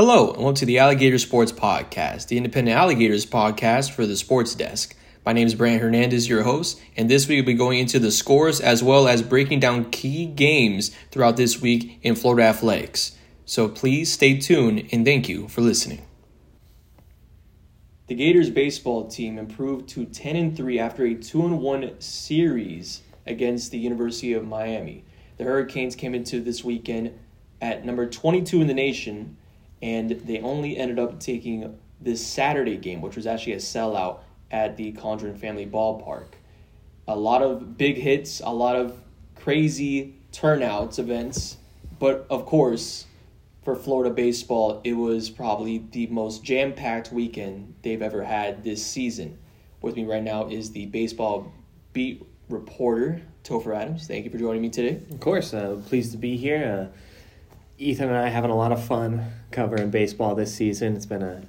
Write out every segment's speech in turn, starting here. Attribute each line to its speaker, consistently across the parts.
Speaker 1: Hello, and welcome to the Alligator Sports Podcast, the independent Alligators podcast for the sports desk. My name is Brandon Hernandez, your host, and this week we'll be going into the scores as well as breaking down key games throughout this week in Florida athletics. So please stay tuned and thank you for listening. The Gators baseball team improved to 10 and 3 after a 2 and 1 series against the University of Miami. The Hurricanes came into this weekend at number 22 in the nation and they only ended up taking this Saturday game, which was actually a sellout at the Condron Family Ballpark. A lot of big hits, a lot of crazy turnouts events, but of course, for Florida baseball, it was probably the most jam packed weekend they've ever had this season. With me right now is the baseball beat reporter, Topher Adams. Thank you for joining me today.
Speaker 2: Of course, uh, pleased to be here. Uh, Ethan and I having a lot of fun covering baseball this season. It's been a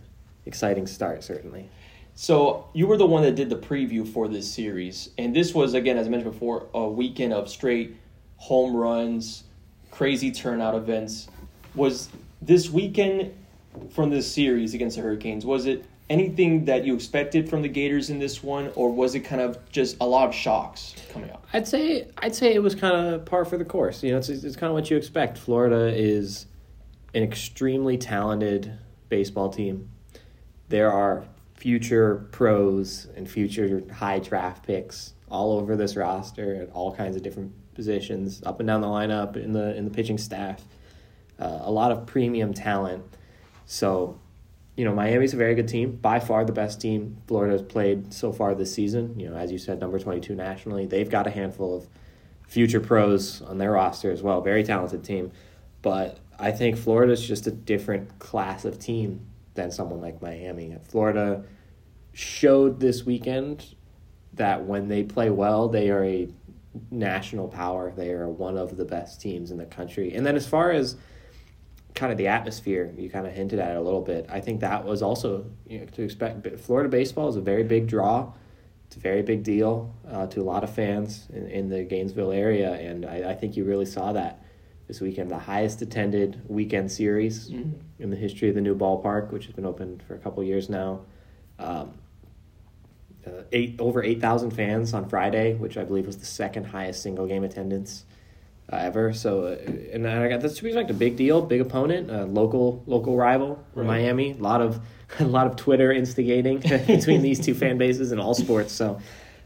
Speaker 2: exciting start, certainly.
Speaker 1: So you were the one that did the preview for this series, and this was again, as I mentioned before, a weekend of straight home runs, crazy turnout events. Was this weekend from this series against the Hurricanes? Was it anything that you expected from the Gators in this one, or was it kind of just a lot of shocks coming up?
Speaker 2: I'd say I'd say it was kind of par for the course. You know, it's it's kind of what you expect. Florida is an extremely talented baseball team. There are future pros and future high draft picks all over this roster at all kinds of different positions, up and down the lineup in the in the pitching staff. Uh, a lot of premium talent. So you know, Miami's a very good team, by far the best team Florida has played so far this season. You know, as you said, number 22 nationally. They've got a handful of future pros on their roster as well. Very talented team. But I think Florida's just a different class of team than someone like Miami. Florida showed this weekend that when they play well, they are a national power. They are one of the best teams in the country. And then as far as kind of the atmosphere you kind of hinted at it a little bit. I think that was also you know, to expect. but Florida baseball is a very big draw. It's a very big deal uh, to a lot of fans in, in the Gainesville area, and I, I, think you really saw that this weekend. The highest attended weekend series mm-hmm. in the history of the new ballpark, which has been open for a couple years now. Um, uh, eight over eight thousand fans on Friday, which I believe was the second highest single game attendance uh, ever. So, uh, and I got that's to be like a big deal, big opponent, uh, local local rival, right. Miami. A lot of a lot of Twitter instigating between these two fan bases in all sports. So,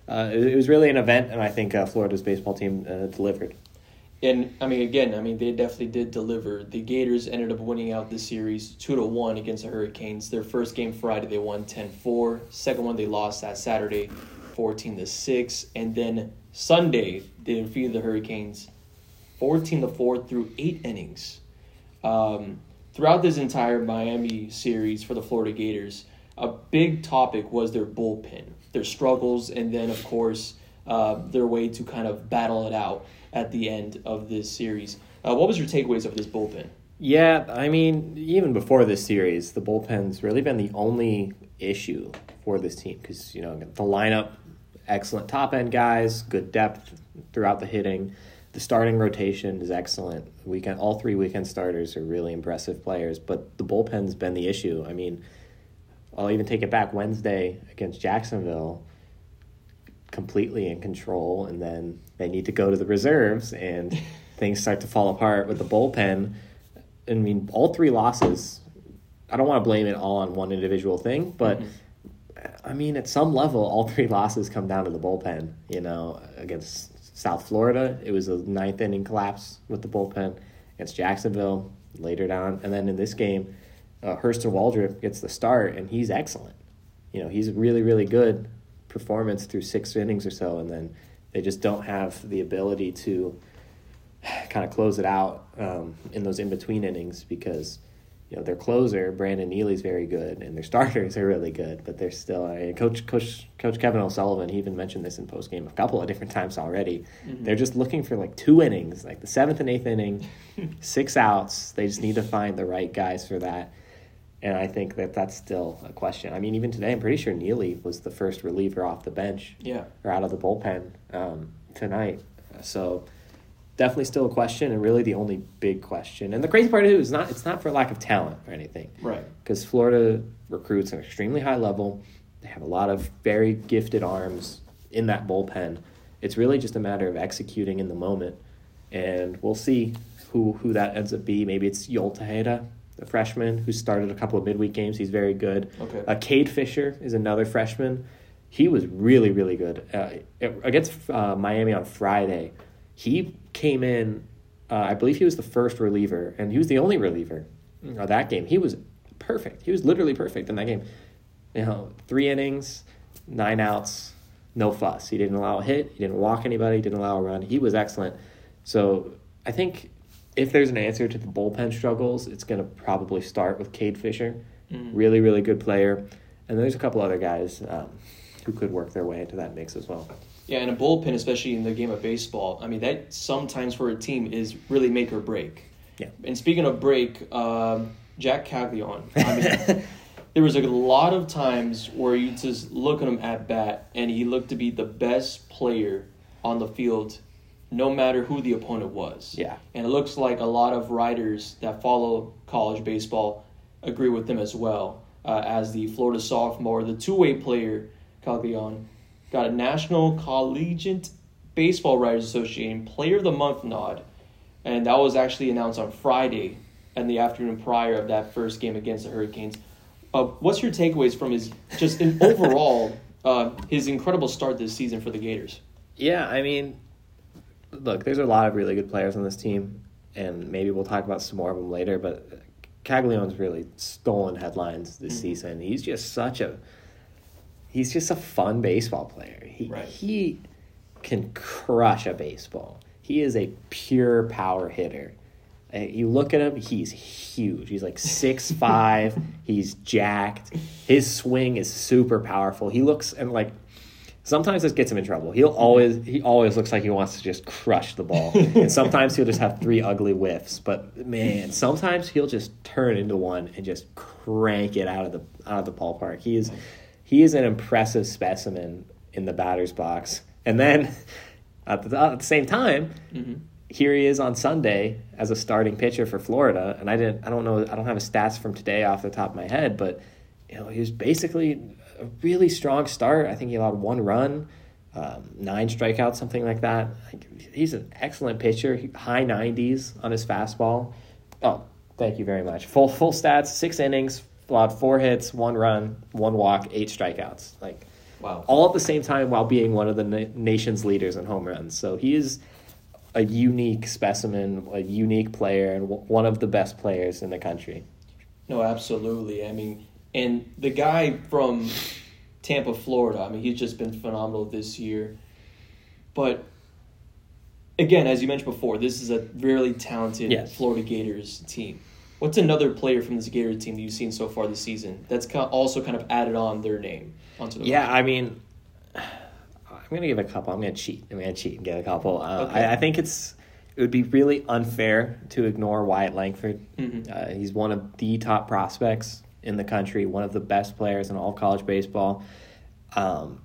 Speaker 2: uh, it, it, was really an event, and I think uh, Florida's baseball team uh, delivered.
Speaker 1: And I mean, again, I mean, they definitely did deliver. The Gators ended up winning out the series two to one against the Hurricanes. Their first game Friday, they won 10-4. Second one, they lost that Saturday, fourteen to six, and then Sunday they defeated the Hurricanes 14 to 4 through eight innings. Um, throughout this entire Miami series for the Florida Gators, a big topic was their bullpen, their struggles, and then, of course, uh, their way to kind of battle it out at the end of this series. Uh, what was your takeaways of this bullpen?
Speaker 2: Yeah, I mean, even before this series, the bullpen's really been the only issue for this team because, you know, the lineup, excellent top end guys, good depth throughout the hitting the starting rotation is excellent. Weekend, all three weekend starters are really impressive players, but the bullpen's been the issue. I mean, I'll even take it back Wednesday against Jacksonville, completely in control, and then they need to go to the reserves, and things start to fall apart with the bullpen. I mean, all three losses. I don't want to blame it all on one individual thing, but. Mm-hmm. I mean, at some level, all three losses come down to the bullpen. You know, against South Florida, it was a ninth inning collapse with the bullpen against Jacksonville later down. And then in this game, uh, Hurston Waldrep gets the start, and he's excellent. You know, he's really, really good performance through six innings or so, and then they just don't have the ability to kind of close it out um, in those in between innings because – you know their closer Brandon Neely's very good and their starters are really good, but they're still uh, coach coach coach Kevin O'Sullivan. He even mentioned this in post game a couple of different times already. Mm-hmm. They're just looking for like two innings, like the seventh and eighth inning, six outs. They just need to find the right guys for that. And I think that that's still a question. I mean, even today, I'm pretty sure Neely was the first reliever off the bench,
Speaker 1: yeah,
Speaker 2: or out of the bullpen um, tonight. So definitely still a question, and really the only big question. And the crazy part is not it's not for lack of talent or anything,
Speaker 1: Right.
Speaker 2: because Florida recruits an extremely high level. They have a lot of very gifted arms in that bullpen. It's really just a matter of executing in the moment, and we'll see who who that ends up be. Maybe it's Yol Tejeda, the freshman who started a couple of midweek games. He's very good.
Speaker 1: Okay.
Speaker 2: Uh, Cade Fisher is another freshman. He was really really good uh, against uh, Miami on Friday. He came in. Uh, I believe he was the first reliever, and he was the only reliever of that game. He was perfect. He was literally perfect in that game. You know, three innings, nine outs, no fuss. He didn't allow a hit. He didn't walk anybody. He Didn't allow a run. He was excellent. So I think if there's an answer to the bullpen struggles, it's going to probably start with Cade Fisher. Really, really good player. And there's a couple other guys um, who could work their way into that mix as well.
Speaker 1: Yeah, and a bullpen, especially in the game of baseball, I mean, that sometimes for a team is really make or break.
Speaker 2: Yeah.
Speaker 1: And speaking of break, um, Jac Caglianone. I mean, there was a lot of times where you just look at him at bat, and he looked to be the best player on the field, no matter who the opponent was.
Speaker 2: Yeah.
Speaker 1: And it looks like a lot of writers that follow college baseball agree with them as well. Uh, as the Florida sophomore, the two-way player Caglione got a National Collegiate Baseball Writers Association Player of the Month nod, and that was actually announced on Friday and the afternoon prior of that first game against the Hurricanes. Uh, what's your takeaways from his just in overall uh, his incredible start this season for the Gators?
Speaker 2: Yeah, I mean, look, there's a lot of really good players on this team, and maybe we'll talk about some more of them later. But Caglianone's really stolen headlines this season. He's just such a he's just a fun baseball player. He
Speaker 1: Right.
Speaker 2: he can crush a baseball. He is a pure power hitter. Uh, You look at him; he's huge. He's like six five. he's jacked. His swing is super powerful. He looks and like sometimes this gets him in trouble. He'll always he always looks like he wants to just crush the ball, and sometimes he'll just have three ugly whiffs. But man, sometimes he'll just turn into one and just crank it out of the out of the ballpark. He is he is an impressive specimen in the batter's box. And then at the, at the same time, here he is on Sunday as a starting pitcher for Florida. And I didn't I don't know I don't have his stats from today off the top of my head, but you know he was basically a really strong start. I think he allowed one run, um, nine strikeouts, something like that. Like, he's an excellent pitcher. He- High nineties on his fastball. Oh, thank you very much. Full full stats, six innings, allowed four hits, one run, one walk, eight strikeouts. Like
Speaker 1: Wow.
Speaker 2: all at the same time while being one of the na- nation's leaders in home runs. So he is a unique specimen, a unique player, and w- one of the best players in the country.
Speaker 1: No, absolutely. I mean, and the guy from Tampa, Florida, I mean, he's just been phenomenal this year. But again, as you mentioned before, this is a really talented
Speaker 2: Yes.
Speaker 1: Florida Gators team. What's another player from this Gator team that you've seen so far this season that's also kind of added on their name onto the
Speaker 2: Yeah, I mean, I'm gonna give a couple. I'm gonna cheat. I'm gonna cheat and get a couple. Uh,
Speaker 1: Okay.
Speaker 2: I, I think it's it would be really unfair to ignore Wyatt Langford.
Speaker 1: Mhm.
Speaker 2: Uh, he's one of the top prospects in the country, one of the best players in all college baseball, um,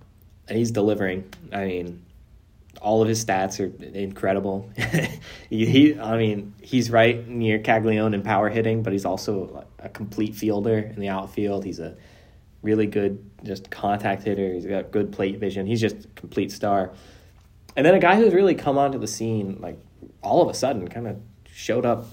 Speaker 2: and he's delivering. I mean, all of his stats are incredible. he, I mean, he's right near Caglianone in power hitting, but he's also a complete fielder in the outfield. He's a really good just contact hitter. He's got good plate vision. He's just a complete star. And then a guy who's really come onto the scene, like all of a sudden, kind of showed up.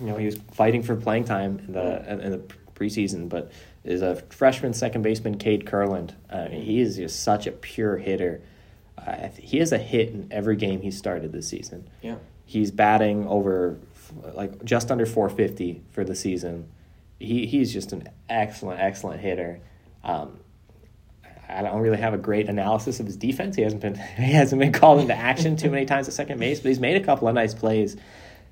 Speaker 2: You know, he was fighting for playing time in the in the preseason, but is a freshman second baseman, Cade Kurland. Uh, he is just such a pure hitter. Uh, he has a hit in every game he started this season.
Speaker 1: Yeah.
Speaker 2: He's batting over like just under 450 for the season. He he's just an excellent excellent hitter. Um, I don't really have a great analysis of his defense. He hasn't been he hasn't been called into action too many times at second base, but he's made a couple of nice plays.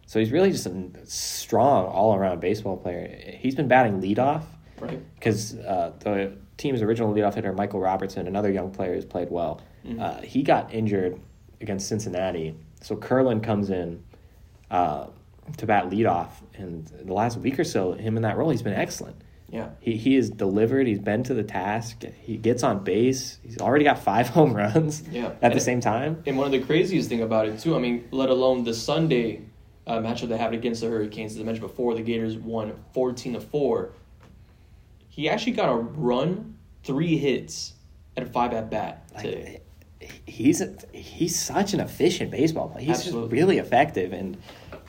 Speaker 2: So he's really just a strong all around baseball player. He's been batting leadoff
Speaker 1: Right.
Speaker 2: because uh, the team's original leadoff hitter Michael Robertson, another young player has played well, uh, he got injured against Cincinnati. So Kurland comes in uh, to bat leadoff, and the last week or so, him in that role, he's been excellent.
Speaker 1: Yeah.
Speaker 2: He he is delivered. He's been to the task. He gets on base. He's already got five home runs.
Speaker 1: Yeah.
Speaker 2: At
Speaker 1: And-
Speaker 2: the same time.
Speaker 1: And one of the craziest thing about it too, I mean, let alone the Sunday uh, matchup they had against the Hurricanes, as I mentioned before, the Gators won fourteen to four. He actually got a run, three hits, and five at bat today.
Speaker 2: Like, he's a, he's such an efficient baseball player. He's really effective and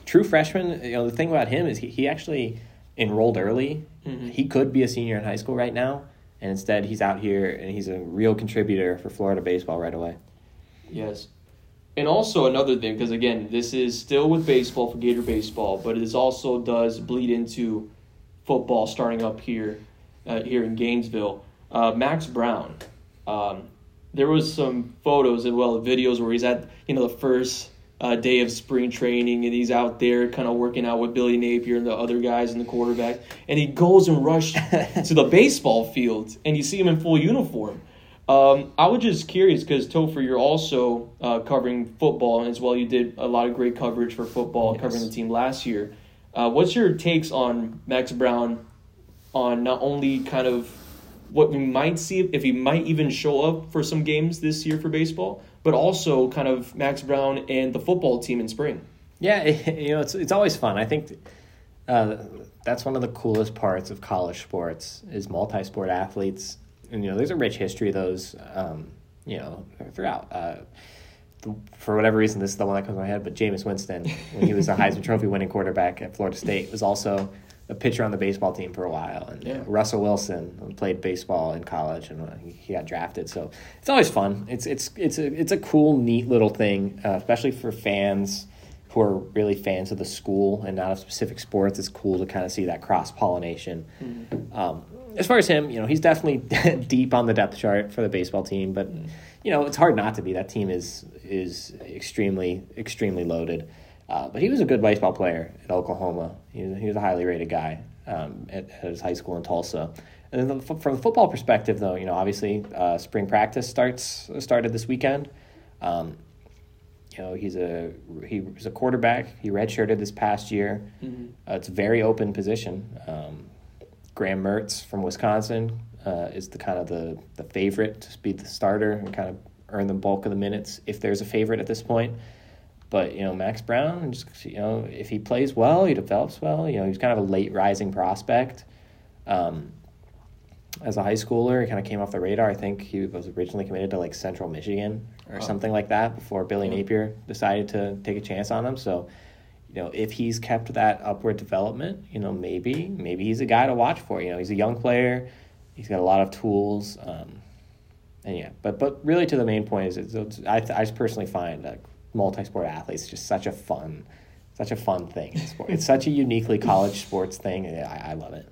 Speaker 2: true freshman. You know the thing about him is he, he actually enrolled early.
Speaker 1: Mhm.
Speaker 2: He could be a senior in high school right now, and instead he's out here and he's a real contributor for Florida baseball right away.
Speaker 1: Yes. And also another thing, because again, this is still with baseball for Gator baseball, but it also does bleed into football starting up here, uh, here in Gainesville. Uh, Max Brown, um, there was some photos as well, videos where he's at you know the first uh, day of spring training and he's out there kind of working out with Billy Napier and the other guys and the quarterback, and he goes and rushes to the baseball field, and you see him in full uniform. Um, I was just curious because Topher, you're also uh, covering football and as well. You did a lot of great coverage for football,
Speaker 2: Yes.
Speaker 1: covering the team last year. Uh, what's your takes on Max Brown, on not only kind of what we might see if he might even show up for some games this year for baseball, but also kind of Max Brown and the football team in spring.
Speaker 2: Yeah, you know, it's it's always fun. I think uh, that's one of the coolest parts of college sports is multi-sport athletes, and you know, there's a rich history of those. Um, you know, throughout. Uh, for whatever reason, this is the one that comes to my head. But Jameis Winston, when he was a Heisman Trophy winning quarterback at Florida State, was also a pitcher on the baseball team for a while. And
Speaker 1: Yeah.
Speaker 2: Russell Wilson played baseball in college, and uh, he got drafted. So it's always fun. It's it's it's a it's a cool, neat little thing, uh, especially for fans who are really fans of the school and not of specific sports. It's cool to kind of see that cross pollination. Um, as far as him, you know, he's definitely deep on the depth chart for the baseball team, but you know, it's hard not to be. That team is is extremely extremely loaded. Uh, but he was a good baseball player at Oklahoma. He was, he was a highly rated guy um, at, at his high school in Tulsa. And then the, from the football perspective, though, you know, obviously uh, spring practice starts started this weekend. Um, you know, he's a he was a quarterback. He redshirted this past year. Uh, it's a very open position. Um, Graham Mertz from Wisconsin uh, is the kind of the, the favorite to be the starter and kind of earn the bulk of the minutes if there's a favorite at this point. But you know, Max Brown, just you know, if he plays well, he develops well. You know, he's kind of a late rising prospect. Um, as a high schooler, he kind of came off the radar. I think he was originally committed to like Central Michigan or
Speaker 1: Oh.
Speaker 2: something like that before Billy
Speaker 1: Yeah.
Speaker 2: Napier decided to take a chance on him. So, you know, if he's kept that upward development, you know, maybe maybe he's a guy to watch for. You know, he's a young player. He's got a lot of tools. Um, and yeah, but but really to the main point is, it's, it's, I I just personally find like multi-sport athletes It's just such a fun, such a fun thing. it's such a uniquely college sports thing. I, I love it.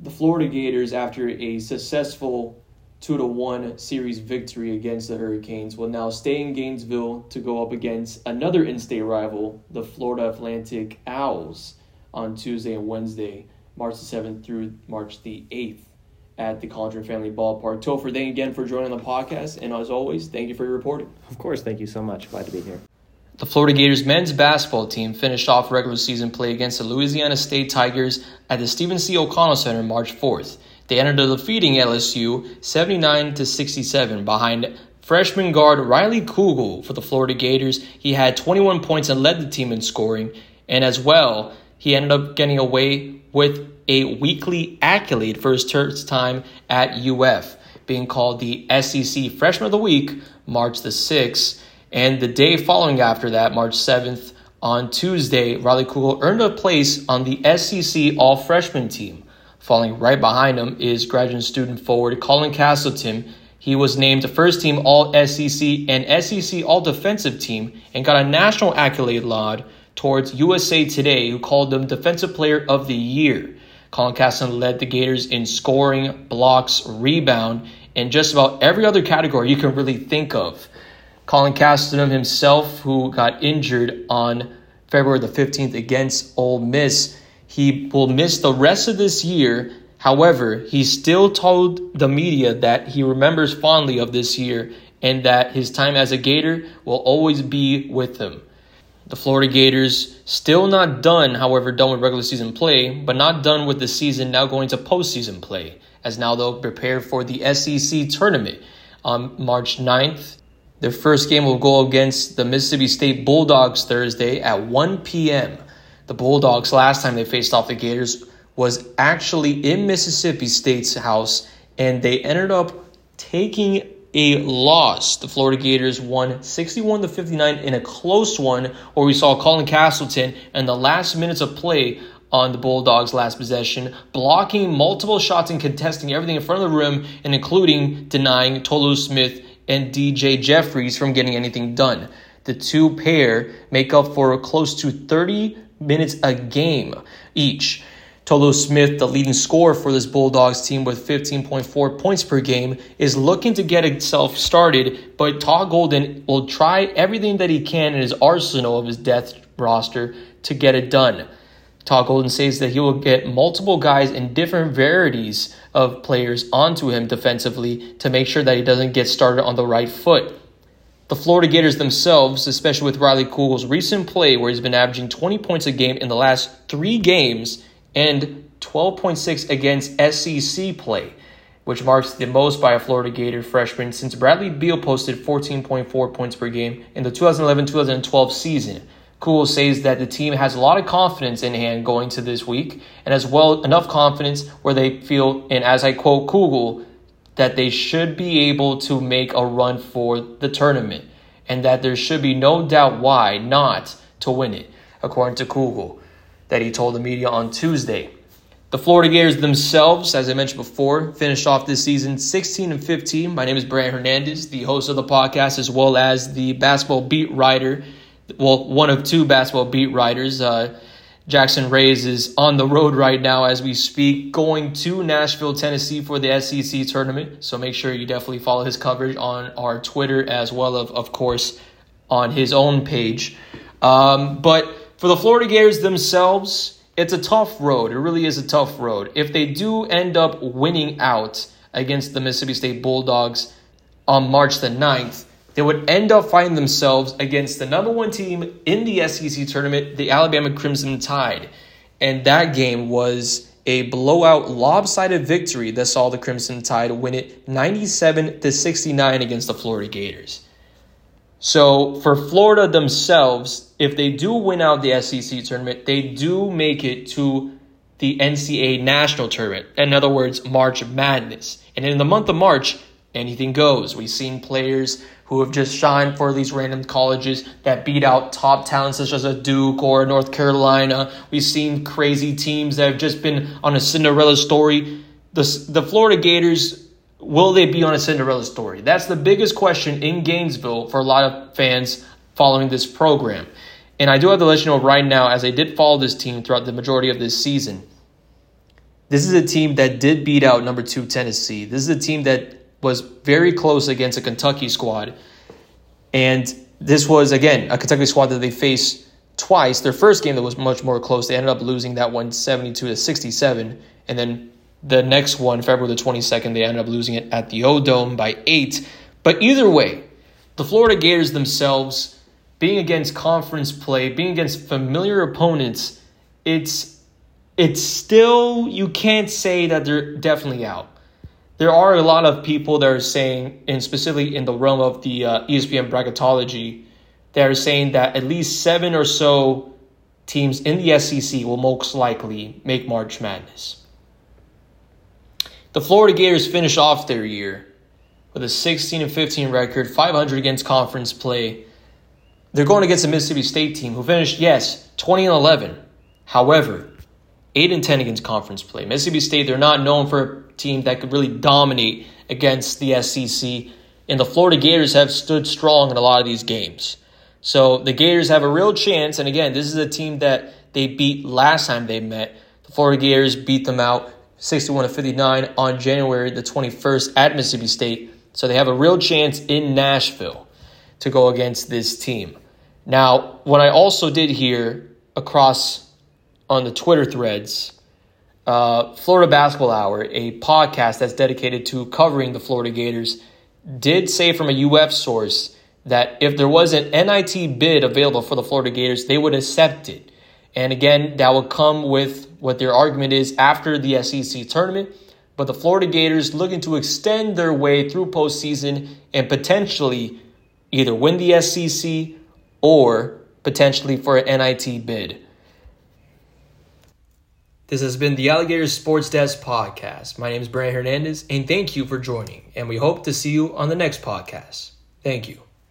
Speaker 1: the Florida Gators, after a successful two to one series victory against the Hurricanes, will now stay in Gainesville to go up against another in-state rival, the Florida Atlantic Owls, on Tuesday and Wednesday, March the seventh through March the eighth. At the Condron Family Ballpark. Topher, thank you again for joining the podcast. And as always, thank you for your reporting.
Speaker 2: Of course, thank you so much. Glad to be here.
Speaker 1: The Florida Gators men's basketball team finished off regular season play against the Louisiana State Tigers at the Stephen C. O'Connell Center March 4th. They ended up defeating LSU 79 to 67 behind freshman guard Riley Kugel for the Florida Gators. He had 21 points and led the team in scoring, and as well, he ended up getting away with a weekly accolade for his first time at UF, being called the SEC Freshman of the Week March the 6th. And the day following after that, March 7th, on Tuesday, Riley Kugel earned a place on the SEC All Freshman team. Falling right behind him is graduate student forward Colin Castleton. He was named first team All SEC and SEC All Defensive team and got a national accolade laud towards USA Today, who called him Defensive Player of the Year. Colin Castleton led the Gators in scoring, blocks, rebound, and just about every other category you can really think of. Colin Castleton himself, who got injured on February the 15th against Ole Miss, he will miss the rest of this year. However, he still told the media that he remembers fondly of this year and that his time as a Gator will always be with him. The Florida Gators still not done, however, done with regular season play, but not done with the season, now going to postseason play, as now they'll prepare for the SEC tournament on March 9th. Their first game will go against the Mississippi State Bulldogs Thursday at 1 p.m. The Bulldogs, last time they faced off the Gators, was actually in Mississippi State's house, and they ended up taking a loss. The Florida Gators won 61 to 59 in a close one where we saw Colin Castleton in the last minutes of play on the Bulldogs' last possession, blocking multiple shots and contesting everything in front of the rim, and including denying Tolu Smith and DJ Jeffries from getting anything done. The two pair make up for close to 30 minutes a game each. Tolu Smith, the leading scorer for this Bulldogs team with 15.4 points per game, is looking to get itself started, but Todd Golden will try everything that he can in his arsenal of his death roster to get it done. Todd Golden says that he will get multiple guys in different varieties of players onto him defensively to make sure that he doesn't get started on the right foot. The Florida Gators themselves, especially with Riley Kugel's recent play where he's been averaging 20 points a game in the last three games, and 12.6 against SEC play, which marks the most by a Florida Gator freshman since Bradley Beal posted 14.4 points per game in the 2011 2012 season. Kugel says that the team has a lot of confidence in hand going to this week, and as well enough confidence where they feel, and as I quote Kugel, that they should be able to make a run for the tournament, and that there should be no doubt why not to win it, according to Kugel that he told the media on Tuesday. The Florida Gators themselves, as I mentioned before, finished off this season 16 and 15. My name is Brian Hernandez, the host of the podcast, as well as the basketball beat writer. Well, one of two basketball beat writers. Uh, Jackson Reyes is on the road right now as we speak, going to Nashville, Tennessee for the SEC tournament. So make sure you definitely follow his coverage on our Twitter as well, of, of course, on his own page. Um, but for the Florida Gators themselves, it's a tough road. It really is a tough road. If they do end up winning out against the Mississippi State Bulldogs on March the 9th, they would end up finding themselves against the number one team in the SEC tournament, the Alabama Crimson Tide. And that game was a blowout, lopsided victory that saw the Crimson Tide win it 97 to 69 against the Florida Gators. So for Florida themselves, if they do win out the SEC tournament, they do make it to the NCAA national tournament. In other words, March Madness. And in the month of March, anything goes. We've seen players who have just shined for these random colleges that beat out top talents such as a Duke or North Carolina. We've seen crazy teams that have just been on a Cinderella story. The, the Florida Gators will they be on a Cinderella story? That's the biggest question in Gainesville for a lot of fans following this program. And I do have to let you know right now, as I did follow this team throughout the majority of this season, this is a team that did beat out number two Tennessee. This is a team that was very close against a Kentucky squad. And this was, again, a Kentucky squad that they faced twice. Their first game that was much more close, they ended up losing that one 72 to 67. And then the next one, February the 22nd, they ended up losing it at the O Dome by eight. But either way, the Florida Gators themselves, being against conference play, being against familiar opponents, it's it's still you can't say that they're definitely out. There are a lot of people that are saying, and specifically in the realm of the uh, ESPN bracketology, that are saying that at least seven or so teams in the SEC will most likely make March Madness. The Florida Gators finish off their year with a 16 and 15 record, 500 against conference play. They're going against a Mississippi State team who finished, yes, 20 and 11. However, 8 and 10 against conference play. Mississippi State, they're not known for a team that could really dominate against the SEC, and the Florida Gators have stood strong in a lot of these games. So the Gators have a real chance, and again, this is a team that they beat last time they met. The Florida Gators beat them out 61 to 59 on January the 21st at Mississippi State. So they have a real chance in Nashville to go against this team. Now, what I also did hear across on the Twitter threads, uh, Florida Basketball Hour, a podcast that's dedicated to covering the Florida Gators, did say from a UF source that if there was an NIT bid available for the Florida Gators, they would accept it. And again, that will come with what their argument is after the SEC tournament. But the Florida Gators looking to extend their way through postseason and potentially either win the SEC or potentially for an NIT bid. This has been the Alligators Sports Desk podcast. My name is Brian Hernandez, and thank you for joining. And we hope to see you on the next podcast. Thank you.